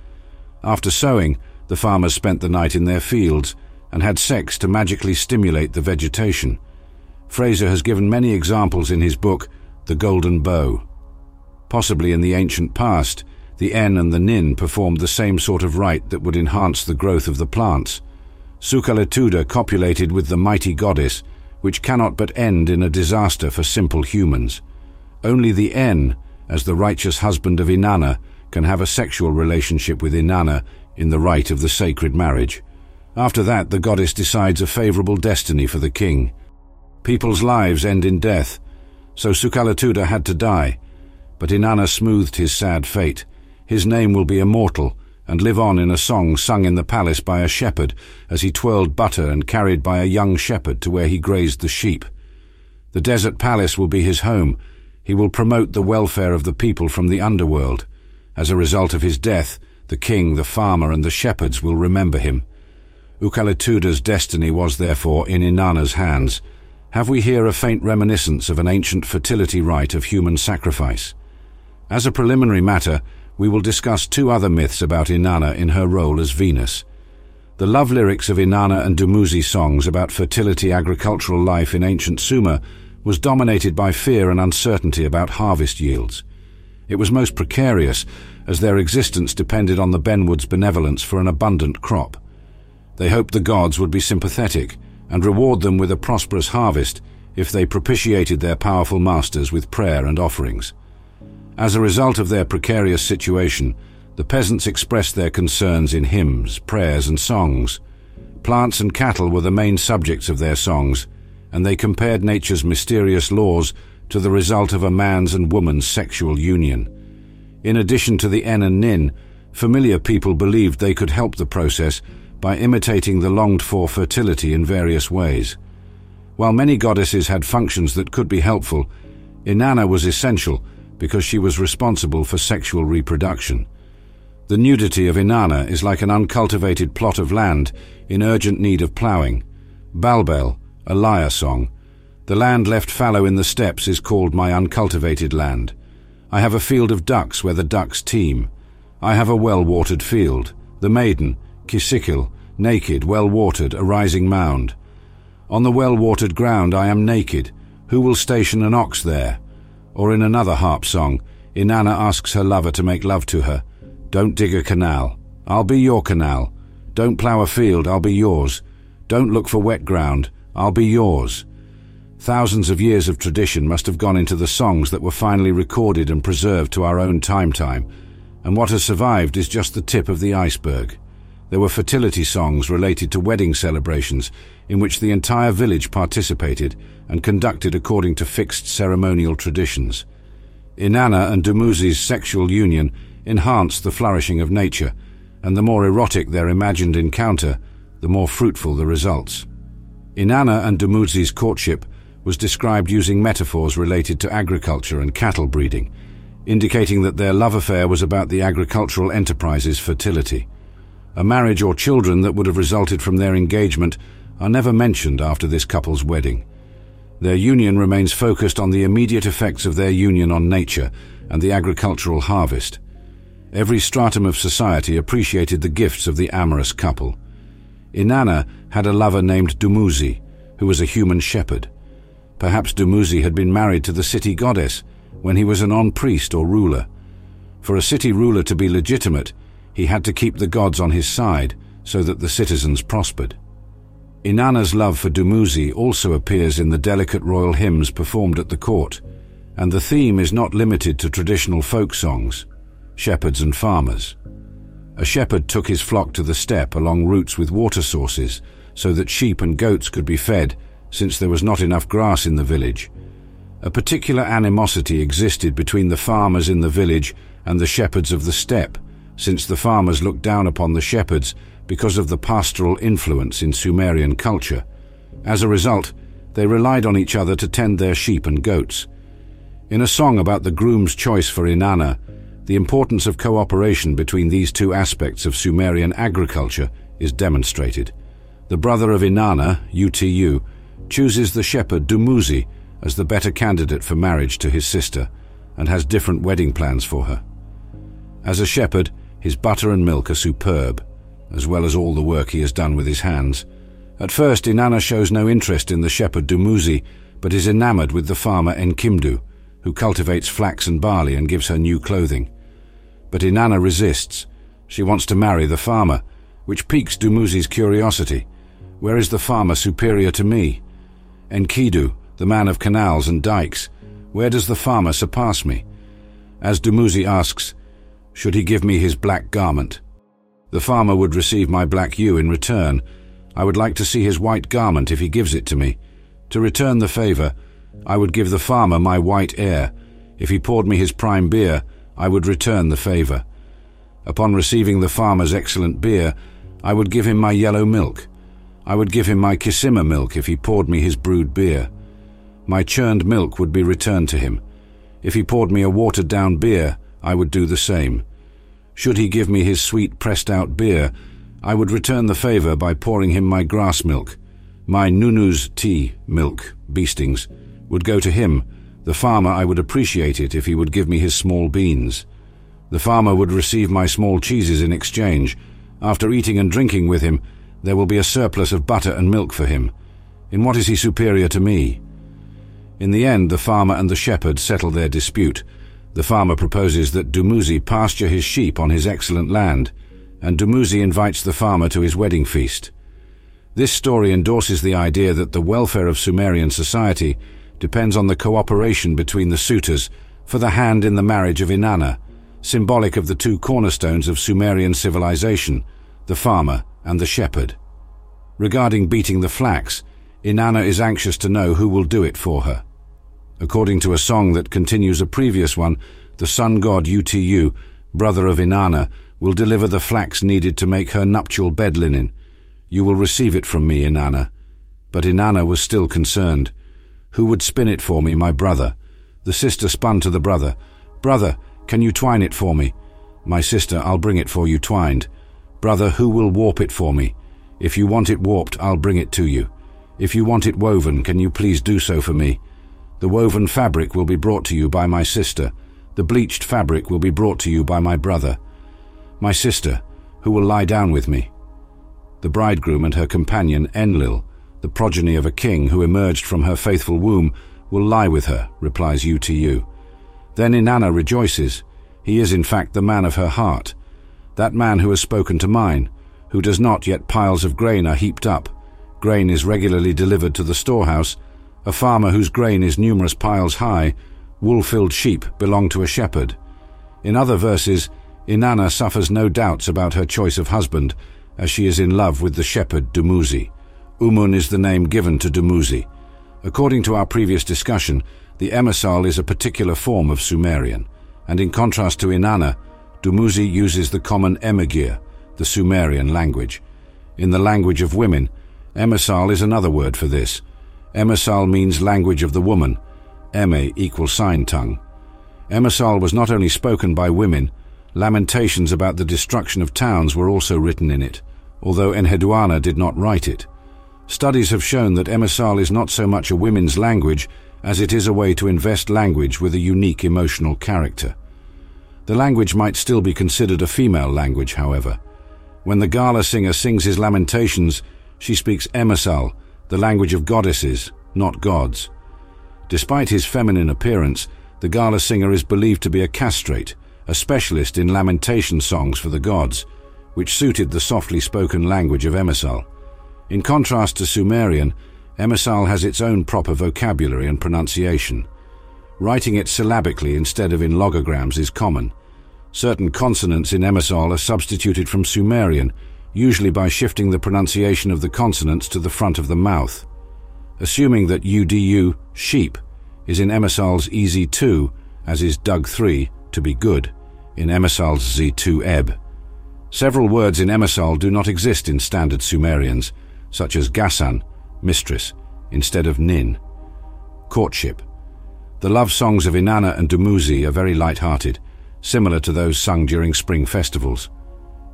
After sowing, the farmers spent the night in their fields, and had sex to magically stimulate the vegetation. Frazer has given many examples in his book, The Golden Bough. Possibly in the ancient past, the En and the Nin performed the same sort of rite that would enhance the growth of the plants. Sukalatuda copulated with the mighty goddess, which cannot but end in a disaster for simple humans. Only the En, as the righteous husband of Inanna, can have a sexual relationship with Inanna in the rite of the sacred marriage. After that, the goddess decides a favorable destiny for the king. People's lives end in death, so Sukalatuda had to die. But Inanna smoothed his sad fate. His name will be immortal and live on in a song sung in the palace by a shepherd as he twirled butter and carried by a young shepherd to where he grazed the sheep. The desert palace will be his home. He will promote the welfare of the people from the underworld. As a result of his death, the king, the farmer, and the shepherds will remember him. Ukalatuda's destiny was therefore in Inanna's hands. Have we here a faint reminiscence of an ancient fertility rite of human sacrifice? As a preliminary matter, we will discuss two other myths about Inanna in her role as Venus. The love lyrics of Inanna and Dumuzi songs about fertility agricultural life in ancient Sumer was dominated by fear and uncertainty about harvest yields. It was most precarious, as their existence depended on the Benwood's benevolence for an abundant crop. They hoped the gods would be sympathetic and reward them with a prosperous harvest if they propitiated their powerful masters with prayer and offerings. As a result of their precarious situation, the peasants expressed their concerns in hymns, prayers, and songs. Plants and cattle were the main subjects of their songs, and they compared nature's mysterious laws to the result of a man's and woman's sexual union. In addition to the en and nin, familiar people believed they could help the process by imitating the longed-for fertility in various ways. While many goddesses had functions that could be helpful, Inanna was essential because she was responsible for sexual reproduction. The nudity of Inanna is like an uncultivated plot of land in urgent need of ploughing. Balbel, a lyre song. The land left fallow in the steppes is called my uncultivated land. I have a field of ducks where the ducks teem. I have a well-watered field. The maiden, Kisikil, naked, well-watered, a rising mound. On the well-watered ground I am naked. Who will station an ox there? Or in another harp song, Inanna asks her lover to make love to her. Don't dig a canal. I'll be your canal. Don't plough a field, I'll be yours. Don't look for wet ground, I'll be yours. Thousands of years of tradition must have gone into the songs that were finally recorded and preserved to our own time time, and what has survived is just the tip of the iceberg. There were fertility songs related to wedding celebrations in which the entire village participated and conducted according to fixed ceremonial traditions. Inanna and Dumuzi's sexual union enhance the flourishing of nature, and the more erotic their imagined encounter, the more fruitful the results. Inanna and Dumuzi's courtship was described using metaphors related to agriculture and cattle breeding, indicating that their love affair was about the agricultural enterprise's fertility. A marriage or children that would have resulted from their engagement are never mentioned after this couple's wedding. Their union remains focused on the immediate effects of their union on nature and the agricultural harvest. Every stratum of society appreciated the gifts of the amorous couple. Inanna had a lover named Dumuzi, who was a human shepherd. Perhaps Dumuzi had been married to the city goddess when he was an en-priest or ruler. For a city ruler to be legitimate, he had to keep the gods on his side so that the citizens prospered. Inanna's love for Dumuzi also appears in the delicate royal hymns performed at the court, and the theme is not limited to traditional folk songs shepherds and farmers. A shepherd took his flock to the steppe along routes with water sources so that sheep and goats could be fed since there was not enough grass in the village. A particular animosity existed between the farmers in the village and the shepherds of the steppe, since the farmers looked down upon the shepherds because of the pastoral influence in Sumerian culture. As a result, they relied on each other to tend their sheep and goats. In a song about the groom's choice for Inanna, the importance of cooperation between these two aspects of Sumerian agriculture is demonstrated. The brother of Inanna, Utu, chooses the shepherd Dumuzi as the better candidate for marriage to his sister and has different wedding plans for her. As a shepherd, his butter and milk are superb, as well as all the work he has done with his hands. At first, Inanna shows no interest in the shepherd Dumuzi, but is enamored with the farmer Enkimdu, who cultivates flax and barley and gives her new clothing. But Inanna resists. She wants to marry the farmer, which piques Dumuzi's curiosity. Where is the farmer superior to me? Enkimdu, the man of canals and dikes, where does the farmer surpass me? As Dumuzi asks, should he give me his black garment? The farmer would receive my black ewe in return. I would like to see his white garment if he gives it to me. To return the favour, I would give the farmer my white air. If he poured me his prime beer, I would return the favour. Upon receiving the farmer's excellent beer, I would give him my yellow milk. I would give him my Kisima milk if he poured me his brewed beer. My churned milk would be returned to him. If he poured me a watered-down beer, I would do the same. Should he give me his sweet pressed-out beer, I would return the favour by pouring him my grass milk. My Nunu's tea, milk, beestings, would go to him, the farmer I would appreciate it if he would give me his small beans. The farmer would receive my small cheeses in exchange. After eating and drinking with him, there will be a surplus of butter and milk for him. In what is he superior to me? In the end, the farmer and the shepherd settle their dispute. The farmer proposes that Dumuzi pasture his sheep on his excellent land, and Dumuzi invites the farmer to his wedding feast. This story endorses the idea that the welfare of Sumerian society depends on the cooperation between the suitors for the hand in the marriage of Inanna, symbolic of the two cornerstones of Sumerian civilization, the farmer and the shepherd. Regarding beating the flax, Inanna is anxious to know who will do it for her. According to a song that continues a previous one, the sun god Utu, brother of Inanna, will deliver the flax needed to make her nuptial bed linen. You will receive it from me, Inanna. But Inanna was still concerned. Who would spin it for me, my brother? The sister spun to the brother. Brother, can you twine it for me? My sister, I'll bring it for you twined. Brother, who will warp it for me? If you want it warped, I'll bring it to you. If you want it woven, can you please do so for me? The woven fabric will be brought to you by my sister. The bleached fabric will be brought to you by my brother. My sister, who will lie down with me. The bridegroom and her companion Enlil, the progeny of a king who emerged from her faithful womb, will lie with her, replies Utu. Then Inanna rejoices. He is in fact the man of her heart, that man who has spoken to mine, who does not yet piles of grain are heaped up. Grain is regularly delivered to the storehouse, a farmer whose grain is numerous piles high, wool-filled sheep belong to a shepherd. In other verses, Inanna suffers no doubts about her choice of husband, as she is in love with the shepherd Dumuzi. Umun is the name given to Dumuzi. According to our previous discussion, the Emesal is a particular form of Sumerian, and in contrast to Inanna, Dumuzi uses the common Emegir, the Sumerian language. In the language of women, Emesal is another word for this, Emesal means language of the woman. Eme equals sign tongue. Emesal was not only spoken by women, lamentations about the destruction of towns were also written in it, although Enheduanna did not write it. Studies have shown that Emesal is not so much a women's language as it is a way to invest language with a unique emotional character. The language might still be considered a female language, however. When the Gala singer sings his lamentations, she speaks Emesal, the language of goddesses, not gods. Despite his feminine appearance, the Gala singer is believed to be a castrate, a specialist in lamentation songs for the gods, which suited the softly spoken language of Emesal. In contrast to Sumerian, Emesal has its own proper vocabulary and pronunciation. Writing it syllabically instead of in logograms is common. Certain consonants in Emesal are substituted from Sumerian, usually by shifting the pronunciation of the consonants to the front of the mouth. Assuming that UDU, sheep, is in Emesal's EZ2, as is Doug 3, to be good, in Emesal's Z2 eb. Several words in Emesal do not exist in standard Sumerians, such as Gasan, mistress, instead of Nin. Courtship. The love songs of Inanna and Dumuzi are very light-hearted, similar to those sung during spring festivals.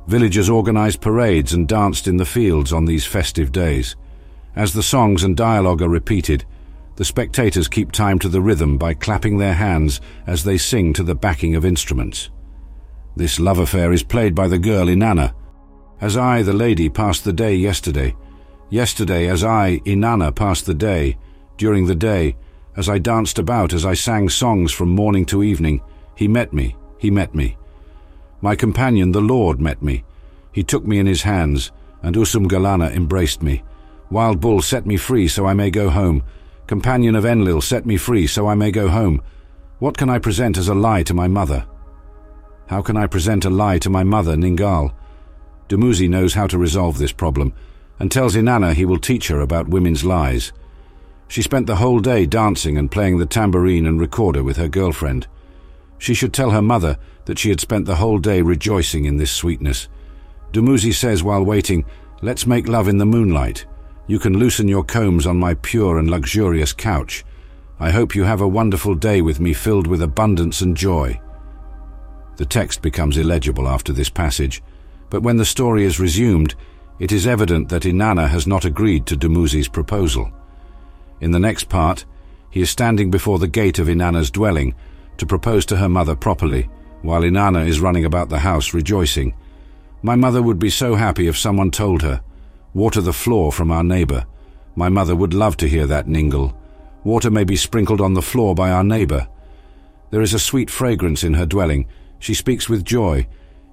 Villagers organized parades and danced in the fields on these festive days. As the songs and dialogue are repeated, the spectators keep time to the rhythm by clapping their hands as they sing to the backing of instruments. This love affair is played by the girl Inanna. As I, the lady, passed the day yesterday, yesterday as I, Inanna, passed the day, during the day, as I danced about, as I sang songs from morning to evening, he met me, he met me. My companion, the Lord, met me. He took me in his hands, and Usum Galana embraced me. Wild Bull set me free so I may go home. Companion of Enlil set me free so I may go home. What can I present as a lie to my mother? How can I present a lie to my mother, Ningal? Dumuzi knows how to resolve this problem, and tells Inanna he will teach her about women's lies. She spent the whole day dancing and playing the tambourine and recorder with her girlfriend. She should tell her mother that she had spent the whole day rejoicing in this sweetness. Dumuzi says while waiting, Let's make love in the moonlight. You can loosen your combs on my pure and luxurious couch. I hope you have a wonderful day with me filled with abundance and joy. The text becomes illegible after this passage, but when the story is resumed, it is evident that Inanna has not agreed to Dumuzi's proposal. In the next part, he is standing before the gate of Inanna's dwelling to propose to her mother properly, while Inanna is running about the house rejoicing. My mother would be so happy if someone told her, Water the floor from our neighbor. My mother would love to hear that, Ningal. Water may be sprinkled on the floor by our neighbor. There is a sweet fragrance in her dwelling. She speaks with joy.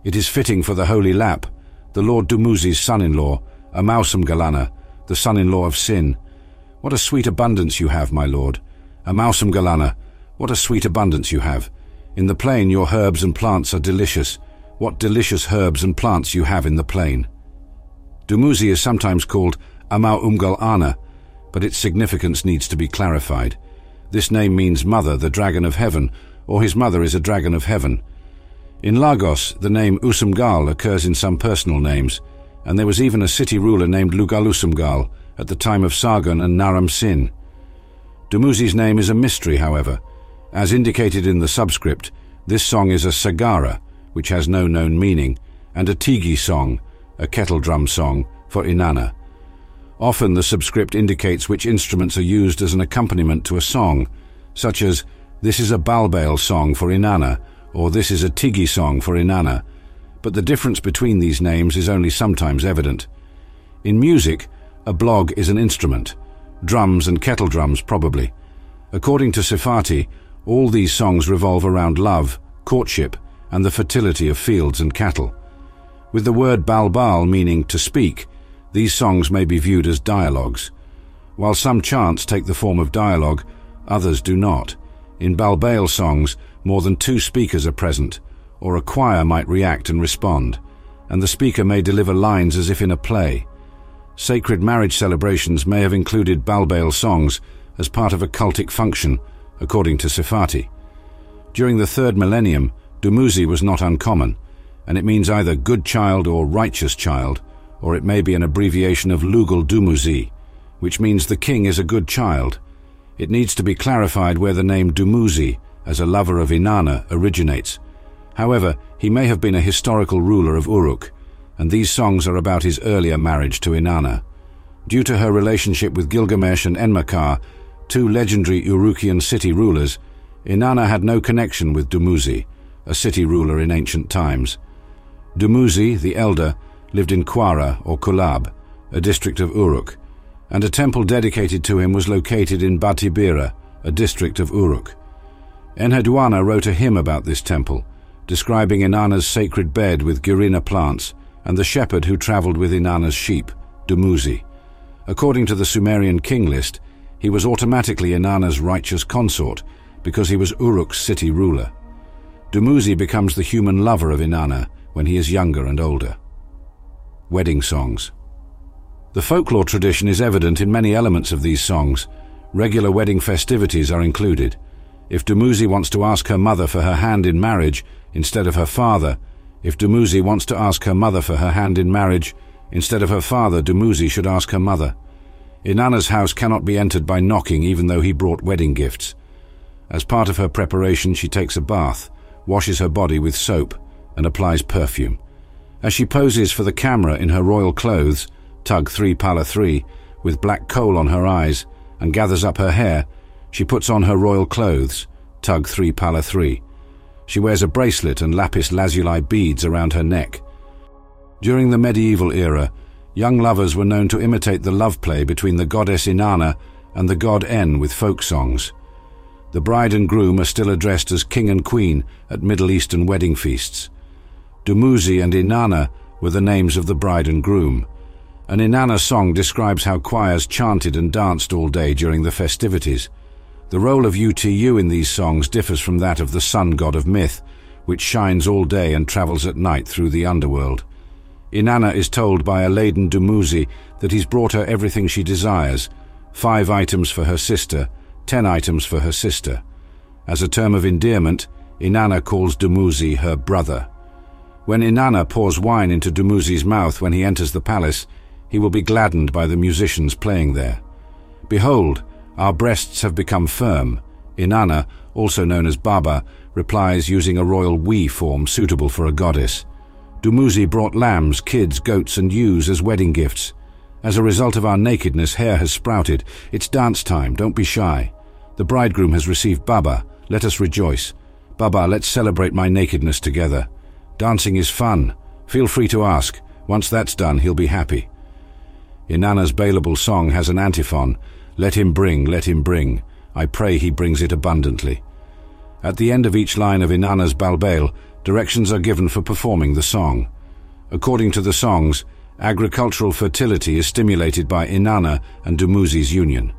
It is fitting for the holy lap, the Lord Dumuzi's son-in-law, a Galana, the son-in-law of Sin. What a sweet abundance you have, my lord. A Galana, what a sweet abundance you have. In the plain your herbs and plants are delicious. What delicious herbs and plants you have in the plain. Dumuzi is sometimes called Amau Umgal Ana, but its significance needs to be clarified. This name means mother, the dragon of heaven, or his mother is a dragon of heaven. In Lagash, the name Usumgal occurs in some personal names, and there was even a city ruler named Lugalusumgal at the time of Sargon and Naram Sin. Dumuzi's name is a mystery, however. As indicated in the subscript, this song is a sagara, which has no known meaning, and a tigi song, a kettle drum song, for Inanna. Often the subscript indicates which instruments are used as an accompaniment to a song, such as, this is a balbail song for Inanna, or this is a tigi song for Inanna, but the difference between these names is only sometimes evident. In music, a balag is an instrument, drums and kettle drums probably. According to Sefati, all these songs revolve around love, courtship, and the fertility of fields and cattle. With the word balbal meaning to speak, these songs may be viewed as dialogues. While some chants take the form of dialogue, others do not. In balbail songs, more than two speakers are present, or a choir might react and respond, and the speaker may deliver lines as if in a play. Sacred marriage celebrations may have included balbail songs as part of a cultic function, according to Sefati. During the third millennium, Dumuzi was not uncommon, and it means either good child or righteous child, or it may be an abbreviation of Lugal Dumuzi, which means the king is a good child. It needs to be clarified where the name Dumuzi, as a lover of Inanna, originates. However, he may have been a historical ruler of Uruk, and these songs are about his earlier marriage to Inanna. Due to her relationship with Gilgamesh and Enmerkar, two legendary Urukian city rulers, Inanna had no connection with Dumuzi, a city ruler in ancient times. Dumuzi, the elder, lived in Kwara or Kulab, a district of Uruk, and a temple dedicated to him was located in Batibira, a district of Uruk. Enheduanna wrote a hymn about this temple, describing Inanna's sacred bed with Girina plants and the shepherd who travelled with Inanna's sheep, Dumuzi. According to the Sumerian king list, he was automatically Inanna's righteous consort because he was Uruk's city ruler. Dumuzi becomes the human lover of Inanna when he is younger and older. Wedding songs. The folklore tradition is evident in many elements of these songs. Regular wedding festivities are included. If Dumuzi wants to ask her mother for her hand in marriage instead of her father, if Dumuzi wants to ask her mother for her hand in marriage instead of her father, Dumuzi should ask her mother. Inanna's house cannot be entered by knocking even though he brought wedding gifts. As part of her preparation, she takes a bath, washes her body with soap, and applies perfume. As she poses for the camera in her royal clothes, Tug 3 Pala 3, with black coal on her eyes, and gathers up her hair, she puts on her royal clothes, Tug 3 Pala 3. She wears a bracelet and lapis lazuli beads around her neck. During the medieval era, young lovers were known to imitate the love play between the goddess Inanna and the god En with folk songs. The bride and groom are still addressed as king and queen at Middle Eastern wedding feasts. Dumuzi and Inanna were the names of the bride and groom. An Inanna song describes how choirs chanted and danced all day during the festivities. The role of UTU in these songs differs from that of the sun god of myth, which shines all day and travels at night through the underworld. Inanna is told by a laden Dumuzi that he's brought her everything she desires, five items for her sister, ten items for her sister. As a term of endearment, Inanna calls Dumuzi her brother. When Inanna pours wine into Dumuzi's mouth when he enters the palace, he will be gladdened by the musicians playing there. Behold, our breasts have become firm. Inanna, also known as Baba, replies using a royal we form suitable for a goddess. Dumuzi brought lambs, kids, goats, and ewes as wedding gifts. As a result of our nakedness, hair has sprouted. It's dance time, don't be shy. The bridegroom has received Baba. Let us rejoice. Baba, let's celebrate my nakedness together. Dancing is fun. Feel free to ask. Once that's done, he'll be happy. Inanna's bailable song has an antiphon, Let him bring, let him bring. I pray he brings it abundantly. At the end of each line of Inanna's Balbail, directions are given for performing the song. According to the songs, agricultural fertility is stimulated by Inanna and Dumuzi's union.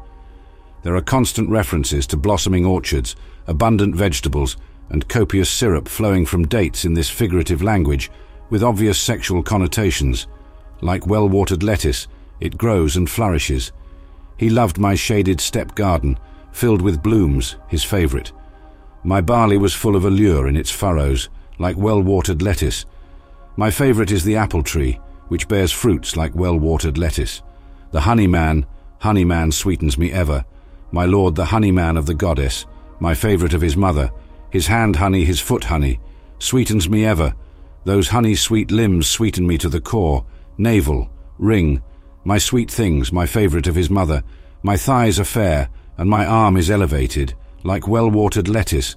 There are constant references to blossoming orchards, abundant vegetables, and copious syrup flowing from dates in this figurative language, with obvious sexual connotations. Like well-watered lettuce, it grows and flourishes. He loved my shaded step garden, filled with blooms, his favourite. My barley was full of allure in its furrows, like well-watered lettuce. My favourite is the apple tree, which bears fruits like well-watered lettuce. The honey man, honey man sweetens me ever. My lord, the honey man of the goddess, my favourite of his mother, his hand honey, his foot honey, sweetens me ever. Those honey-sweet limbs sweeten me to the core, navel, ring, my sweet things, my favourite of his mother. My thighs are fair, and my arm is elevated, like well-watered lettuce.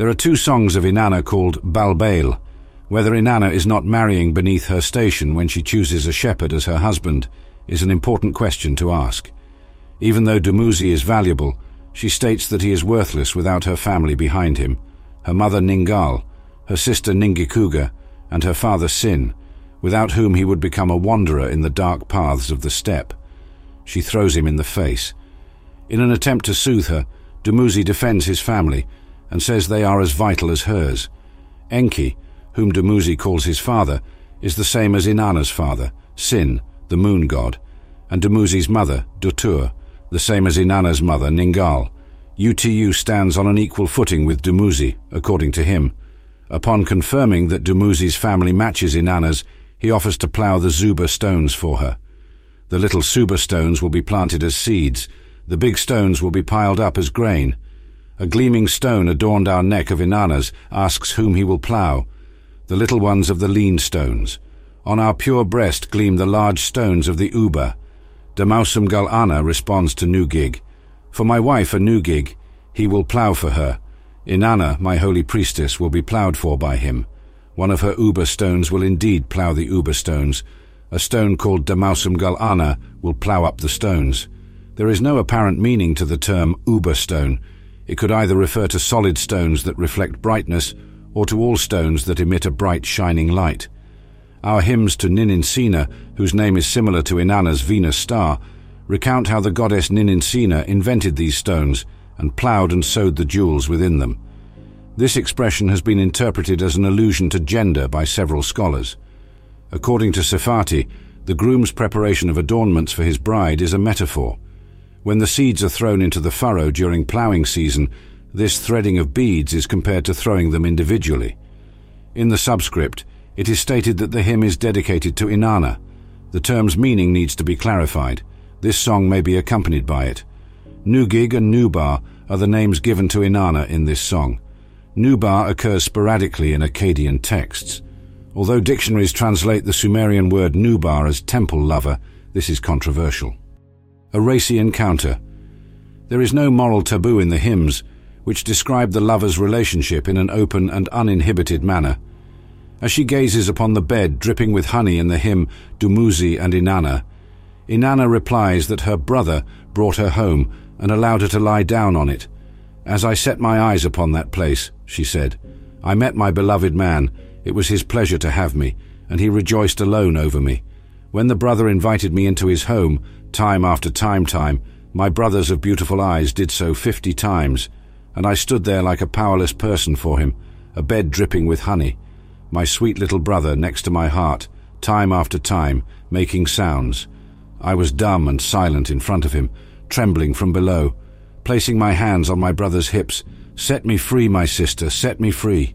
There are two songs of Inanna called Balbail. Whether Inanna is not marrying beneath her station when she chooses a shepherd as her husband is an important question to ask. Even though Dumuzi is valuable, she states that he is worthless without her family behind him, her mother Ningal, her sister Ningikuga, and her father Sin, without whom he would become a wanderer in the dark paths of the steppe. She throws him in the face. In an attempt to soothe her, Dumuzi defends his family and says they are as vital as hers. Enki, whom Dumuzi calls his father, is the same as Inanna's father, Sin, the moon god, and Dumuzi's mother, Dutur, the same as Inanna's mother, Ningal. UTU stands on an equal footing with Dumuzi, according to him. Upon confirming that Dumuzi's family matches Inanna's, he offers to plough the Zuba stones for her. The little Suba stones will be planted as seeds. The big stones will be piled up as grain. A gleaming stone adorned our neck of Inanna's asks whom he will plough. The little ones of the lean stones. On our pure breast gleam the large stones of the Uba. Damausum Gal Anna responds to Nugig. For my wife, a Nugig, he will plough for her. Inanna, my holy priestess, will be ploughed for by him. One of her Uba stones will indeed plough the Uba stones. A stone called Damausum Galana will plough up the stones. There is no apparent meaning to the term Uba stone. It could either refer to solid stones that reflect brightness or to all stones that emit a bright shining light. Our hymns to Nininsina, whose name is similar to Inanna's Venus star, recount how the goddess Nininsina invented these stones and ploughed and sowed the jewels within them. This expression has been interpreted as an allusion to gender by several scholars. According to Sefati, the groom's preparation of adornments for his bride is a metaphor. When the seeds are thrown into the furrow during ploughing season, this threading of beads is compared to throwing them individually. In the subscript, it is stated that the hymn is dedicated to Inanna. The term's meaning needs to be clarified. This song may be accompanied by it. Nugig and Nubar are the names given to Inanna in this song. Nubar occurs sporadically in Akkadian texts. Although dictionaries translate the Sumerian word Nubar as temple lover, this is controversial. A racy encounter. There is no moral taboo in the hymns, which describe the lover's relationship in an open and uninhibited manner. As she gazes upon the bed dripping with honey in the hymn Dumuzi and Inanna, Inanna replies that her brother brought her home and allowed her to lie down on it. As I set my eyes upon that place, she said, I met my beloved man. It was his pleasure to have me, and he rejoiced alone over me. When the brother invited me into his home, time after time time, my brothers of beautiful eyes did so fifty times, and I stood there like a powerless person for him, a bed dripping with honey, my sweet little brother next to my heart, time after time, making sounds. I was dumb and silent in front of him, trembling from below, placing my hands on my brother's hips. Set me free, my sister, set me free.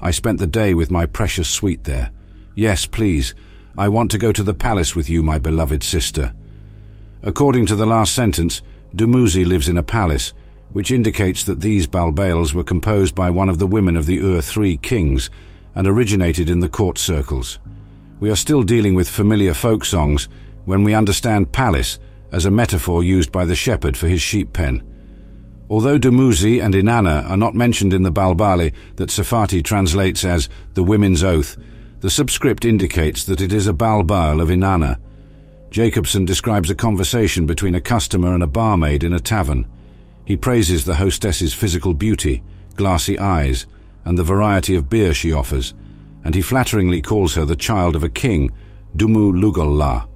I spent the day with my precious sweet there. Yes, please, I want to go to the palace with you, my beloved sister. According to the last sentence, Dumuzi lives in a palace, which indicates that these Balbails were composed by one of the women of the Ur three kings and originated in the court circles. We are still dealing with familiar folk songs when we understand palace as a metaphor used by the shepherd for his sheep pen. Although Dumuzi and Inanna are not mentioned in the Balbali that Sefati translates as the women's oath, the subscript indicates that it is a Balbal of Inanna. Jacobsen describes a conversation between a customer and a barmaid in a tavern. He praises the hostess's physical beauty, glassy eyes, and the variety of beer she offers, and he flatteringly calls her the child of a king, Dumu Lugollah.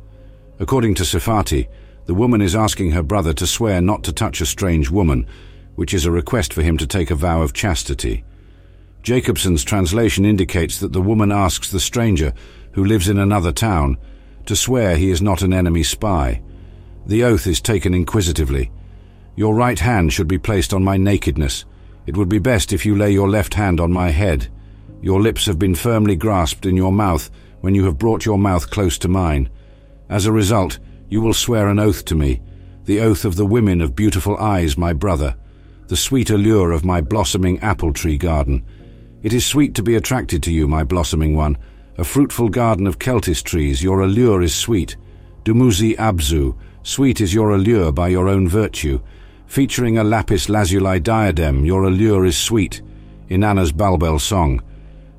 According to Sefati, the woman is asking her brother to swear not to touch a strange woman, which is a request for him to take a vow of chastity. Jacobsen's translation indicates that the woman asks the stranger, who lives in another town, to swear he is not an enemy spy. The oath is taken inquisitively. Your right hand should be placed on my nakedness. It would be best if you lay your left hand on my head. Your lips have been firmly grasped in your mouth when you have brought your mouth close to mine. As a result, you will swear an oath to me, the oath of the women of beautiful eyes, my brother, the sweet allure of my blossoming apple tree garden. It is sweet to be attracted to you, my blossoming one, a fruitful garden of Celtis trees, your allure is sweet. Dumuzi Abzu, sweet is your allure by your own virtue. Featuring a lapis lazuli diadem, your allure is sweet. Inanna's Bulbul song.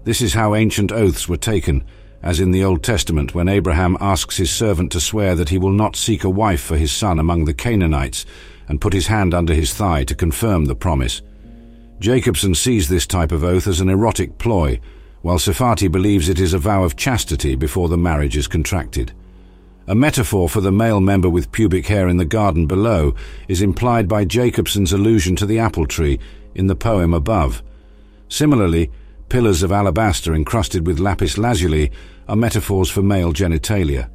This is how ancient oaths were taken, as in the Old Testament when Abraham asks his servant to swear that he will not seek a wife for his son among the Canaanites, and put his hand under his thigh to confirm the promise. Jacobsen sees this type of oath as an erotic ploy, while Sefati believes it is a vow of chastity before the marriage is contracted. A metaphor for the male member with pubic hair in the garden below is implied by Jacobsen's allusion to the apple tree in the poem above. Similarly, pillars of alabaster encrusted with lapis lazuli are metaphors for male genitalia.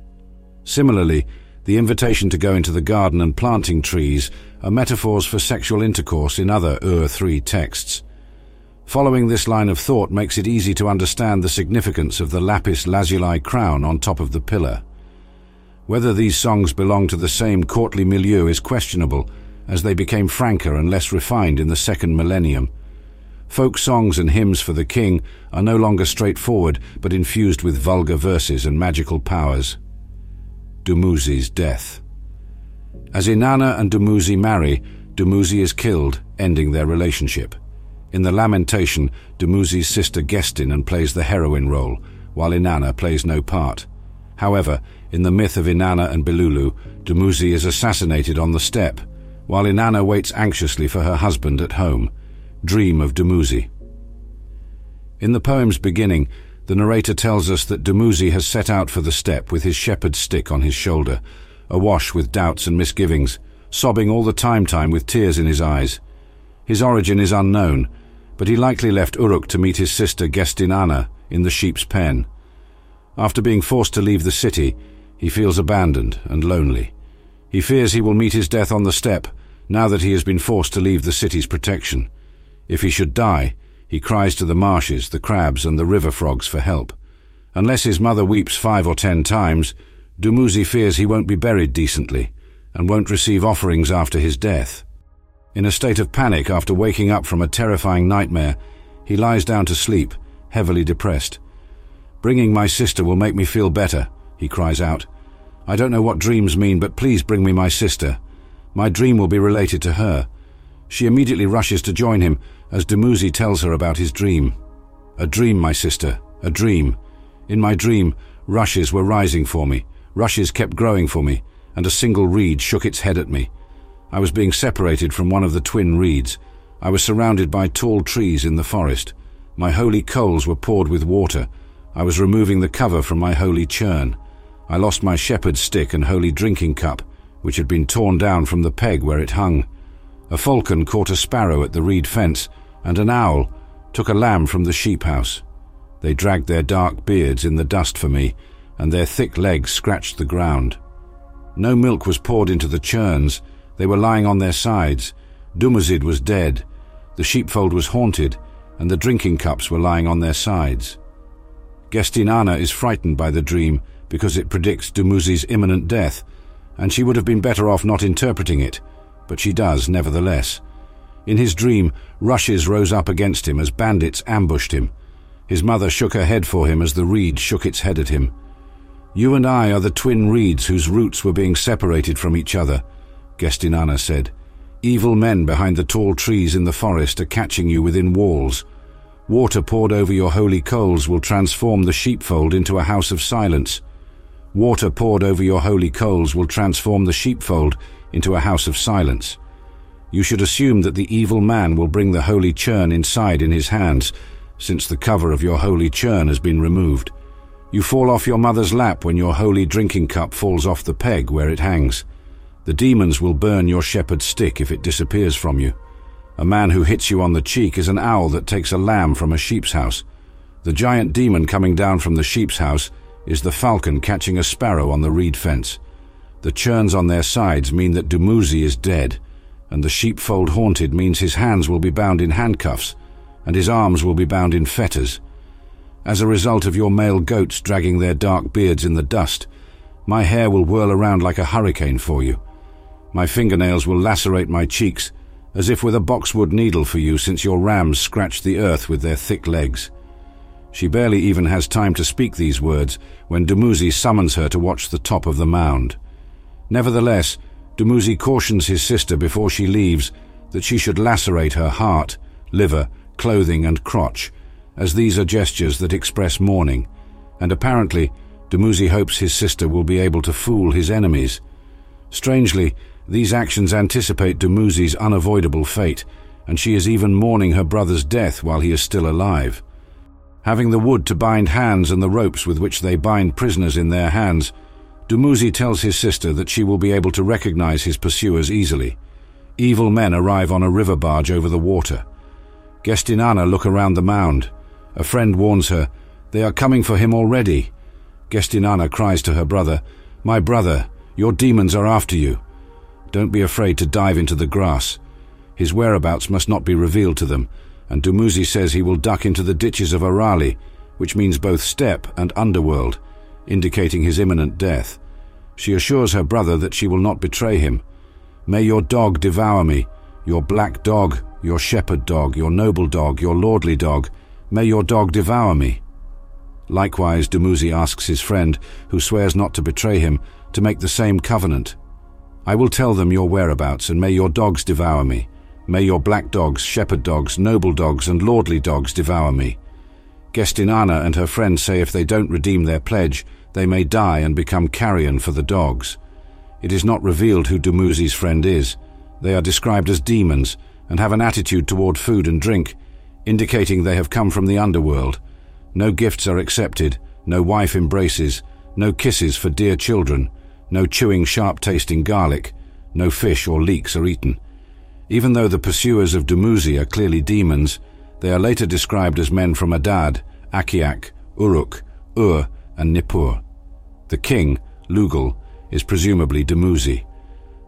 Similarly, the invitation to go into the garden and planting trees are metaphors for sexual intercourse in other Ur 3 texts. Following this line of thought makes it easy to understand the significance of the lapis lazuli crown on top of the pillar. Whether these songs belong to the same courtly milieu is questionable, as they became franker and less refined in the second millennium. Folk songs and hymns for the king are no longer straightforward, but infused with vulgar verses and magical powers. Dumuzi's death. As Inanna and Dumuzi marry, Dumuzi is killed, ending their relationship. In the lamentation, Dumuzi's sister guests in and plays the heroine role, while Inanna plays no part. However, in the myth of Inanna and Bilulu, Dumuzi is assassinated on the steppe, while Inanna waits anxiously for her husband at home. Dream of Dumuzi. In the poem's beginning, the narrator tells us that Dumuzi has set out for the steppe with his shepherd's stick on his shoulder, awash with doubts and misgivings, sobbing all the time time with tears in his eyes. His origin is unknown, but he likely left Uruk to meet his sister Gestinana in the sheep's pen. After being forced to leave the city, he feels abandoned and lonely. He fears he will meet his death on the steppe, now that he has been forced to leave the city's protection. If he should die, he cries to the marshes, the crabs, and the river frogs for help. Unless his mother weeps five or ten times, Dumuzi fears he won't be buried decently, and won't receive offerings after his death. In a state of panic after waking up from a terrifying nightmare, he lies down to sleep, heavily depressed. Bringing my sister will make me feel better, he cries out. I don't know what dreams mean, but please bring me my sister. My dream will be related to her. She immediately rushes to join him as Dumuzi tells her about his dream. A dream, my sister, a dream. In my dream, rushes were rising for me. Rushes kept growing for me, and a single reed shook its head at me. I was being separated from one of the twin reeds. I was surrounded by tall trees in the forest. My holy coals were poured with water. I was removing the cover from my holy churn. I lost my shepherd's stick and holy drinking cup, which had been torn down from the peg where it hung. A falcon caught a sparrow at the reed fence, and an owl took a lamb from the sheep house. They dragged their dark beards in the dust for me, and their thick legs scratched the ground. No milk was poured into the churns. They were lying on their sides. Dumuzid was dead. The sheepfold was haunted, and the drinking cups were lying on their sides. Gestinana is frightened by the dream because it predicts Dumuzi's imminent death, and she would have been better off not interpreting it, but she does nevertheless. In his dream, rushes rose up against him as bandits ambushed him. His mother shook her head for him as the reed shook its head at him. You and I are the twin reeds whose roots were being separated from each other, Gestinana said. Evil men behind the tall trees in the forest are catching you within walls. Water poured over your holy coals will transform the sheepfold into a house of silence. Water poured over your holy coals will transform the sheepfold into a house of silence. You should assume that the evil man will bring the holy churn inside in his hands, since the cover of your holy churn has been removed. You fall off your mother's lap when your holy drinking cup falls off the peg where it hangs. The demons will burn your shepherd's stick if it disappears from you. A man who hits you on the cheek is an owl that takes a lamb from a sheep's house. The giant demon coming down from the sheep's house is the falcon catching a sparrow on the reed fence. The churns on their sides mean that Dumuzi is dead, and the sheepfold haunted means his hands will be bound in handcuffs, and his arms will be bound in fetters. As a result of your male goats dragging their dark beards in the dust, my hair will whirl around like a hurricane for you. My fingernails will lacerate my cheeks, as if with a boxwood needle for you since your rams scratch the earth with their thick legs. She barely even has time to speak these words when Dumuzi summons her to watch the top of the mound. Nevertheless, Dumuzi cautions his sister before she leaves that she should lacerate her heart, liver, clothing and crotch, as these are gestures that express mourning, and apparently Dumuzi hopes his sister will be able to fool his enemies. Strangely, these actions anticipate Dumuzi's unavoidable fate, and she is even mourning her brother's death while he is still alive. Having the wood to bind hands and the ropes with which they bind prisoners in their hands, Dumuzi tells his sister that she will be able to recognize his pursuers easily. Evil men arrive on a river barge over the water. Gestinana look around the mound. A friend warns her, They are coming for him already. Gestinana cries to her brother, My brother, your demons are after you. Don't be afraid to dive into the grass. His whereabouts must not be revealed to them, and Dumuzi says he will duck into the ditches of Arali, which means both steppe and underworld, indicating his imminent death. She assures her brother that she will not betray him. May your dog devour me, your black dog, your shepherd dog, your noble dog, your lordly dog, may your dog devour me. Likewise, Dumuzi asks his friend, who swears not to betray him, to make the same covenant. I will tell them your whereabouts, and may your dogs devour me. May your black dogs, shepherd dogs, noble dogs, and lordly dogs devour me. Gestinana and her friends say if they don't redeem their pledge, they may die and become carrion for the dogs. It is not revealed who Dumuzi's friend is. They are described as demons, and have an attitude toward food and drink, indicating they have come from the underworld. No gifts are accepted, no wife embraces, no kisses for dear children, no chewing sharp-tasting garlic, no fish or leeks are eaten. Even though the pursuers of Dumuzi are clearly demons, they are later described as men from Adab, Akshak, Uruk, Ur, and Nippur. The king, Lugal, is presumably Dumuzi.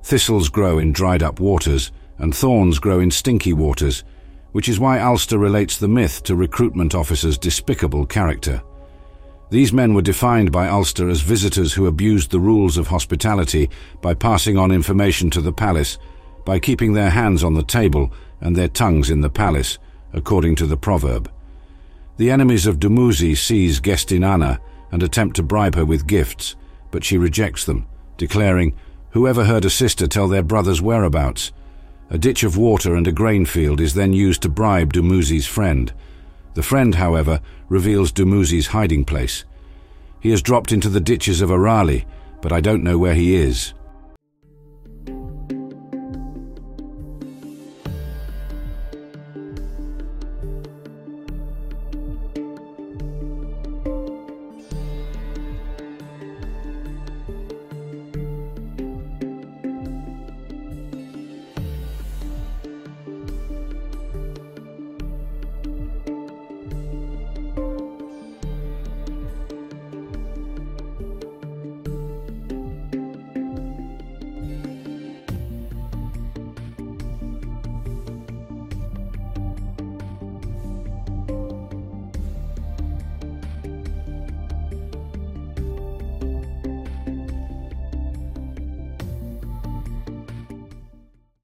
Thistles grow in dried-up waters, and thorns grow in stinky waters, which is why Alster relates the myth to recruitment officers' despicable character. These men were defined by Alster as visitors who abused the rules of hospitality by passing on information to the palace, by keeping their hands on the table and their tongues in the palace, according to the proverb. The enemies of Dumuzi seize Gestinana and attempt to bribe her with gifts, but she rejects them, declaring, Whoever heard a sister tell their brother's whereabouts? A ditch of water and a grain field is then used to bribe Dumuzi's friend. The friend, however, reveals Dumuzi's hiding place. He has dropped into the ditches of Arali, but I don't know where he is.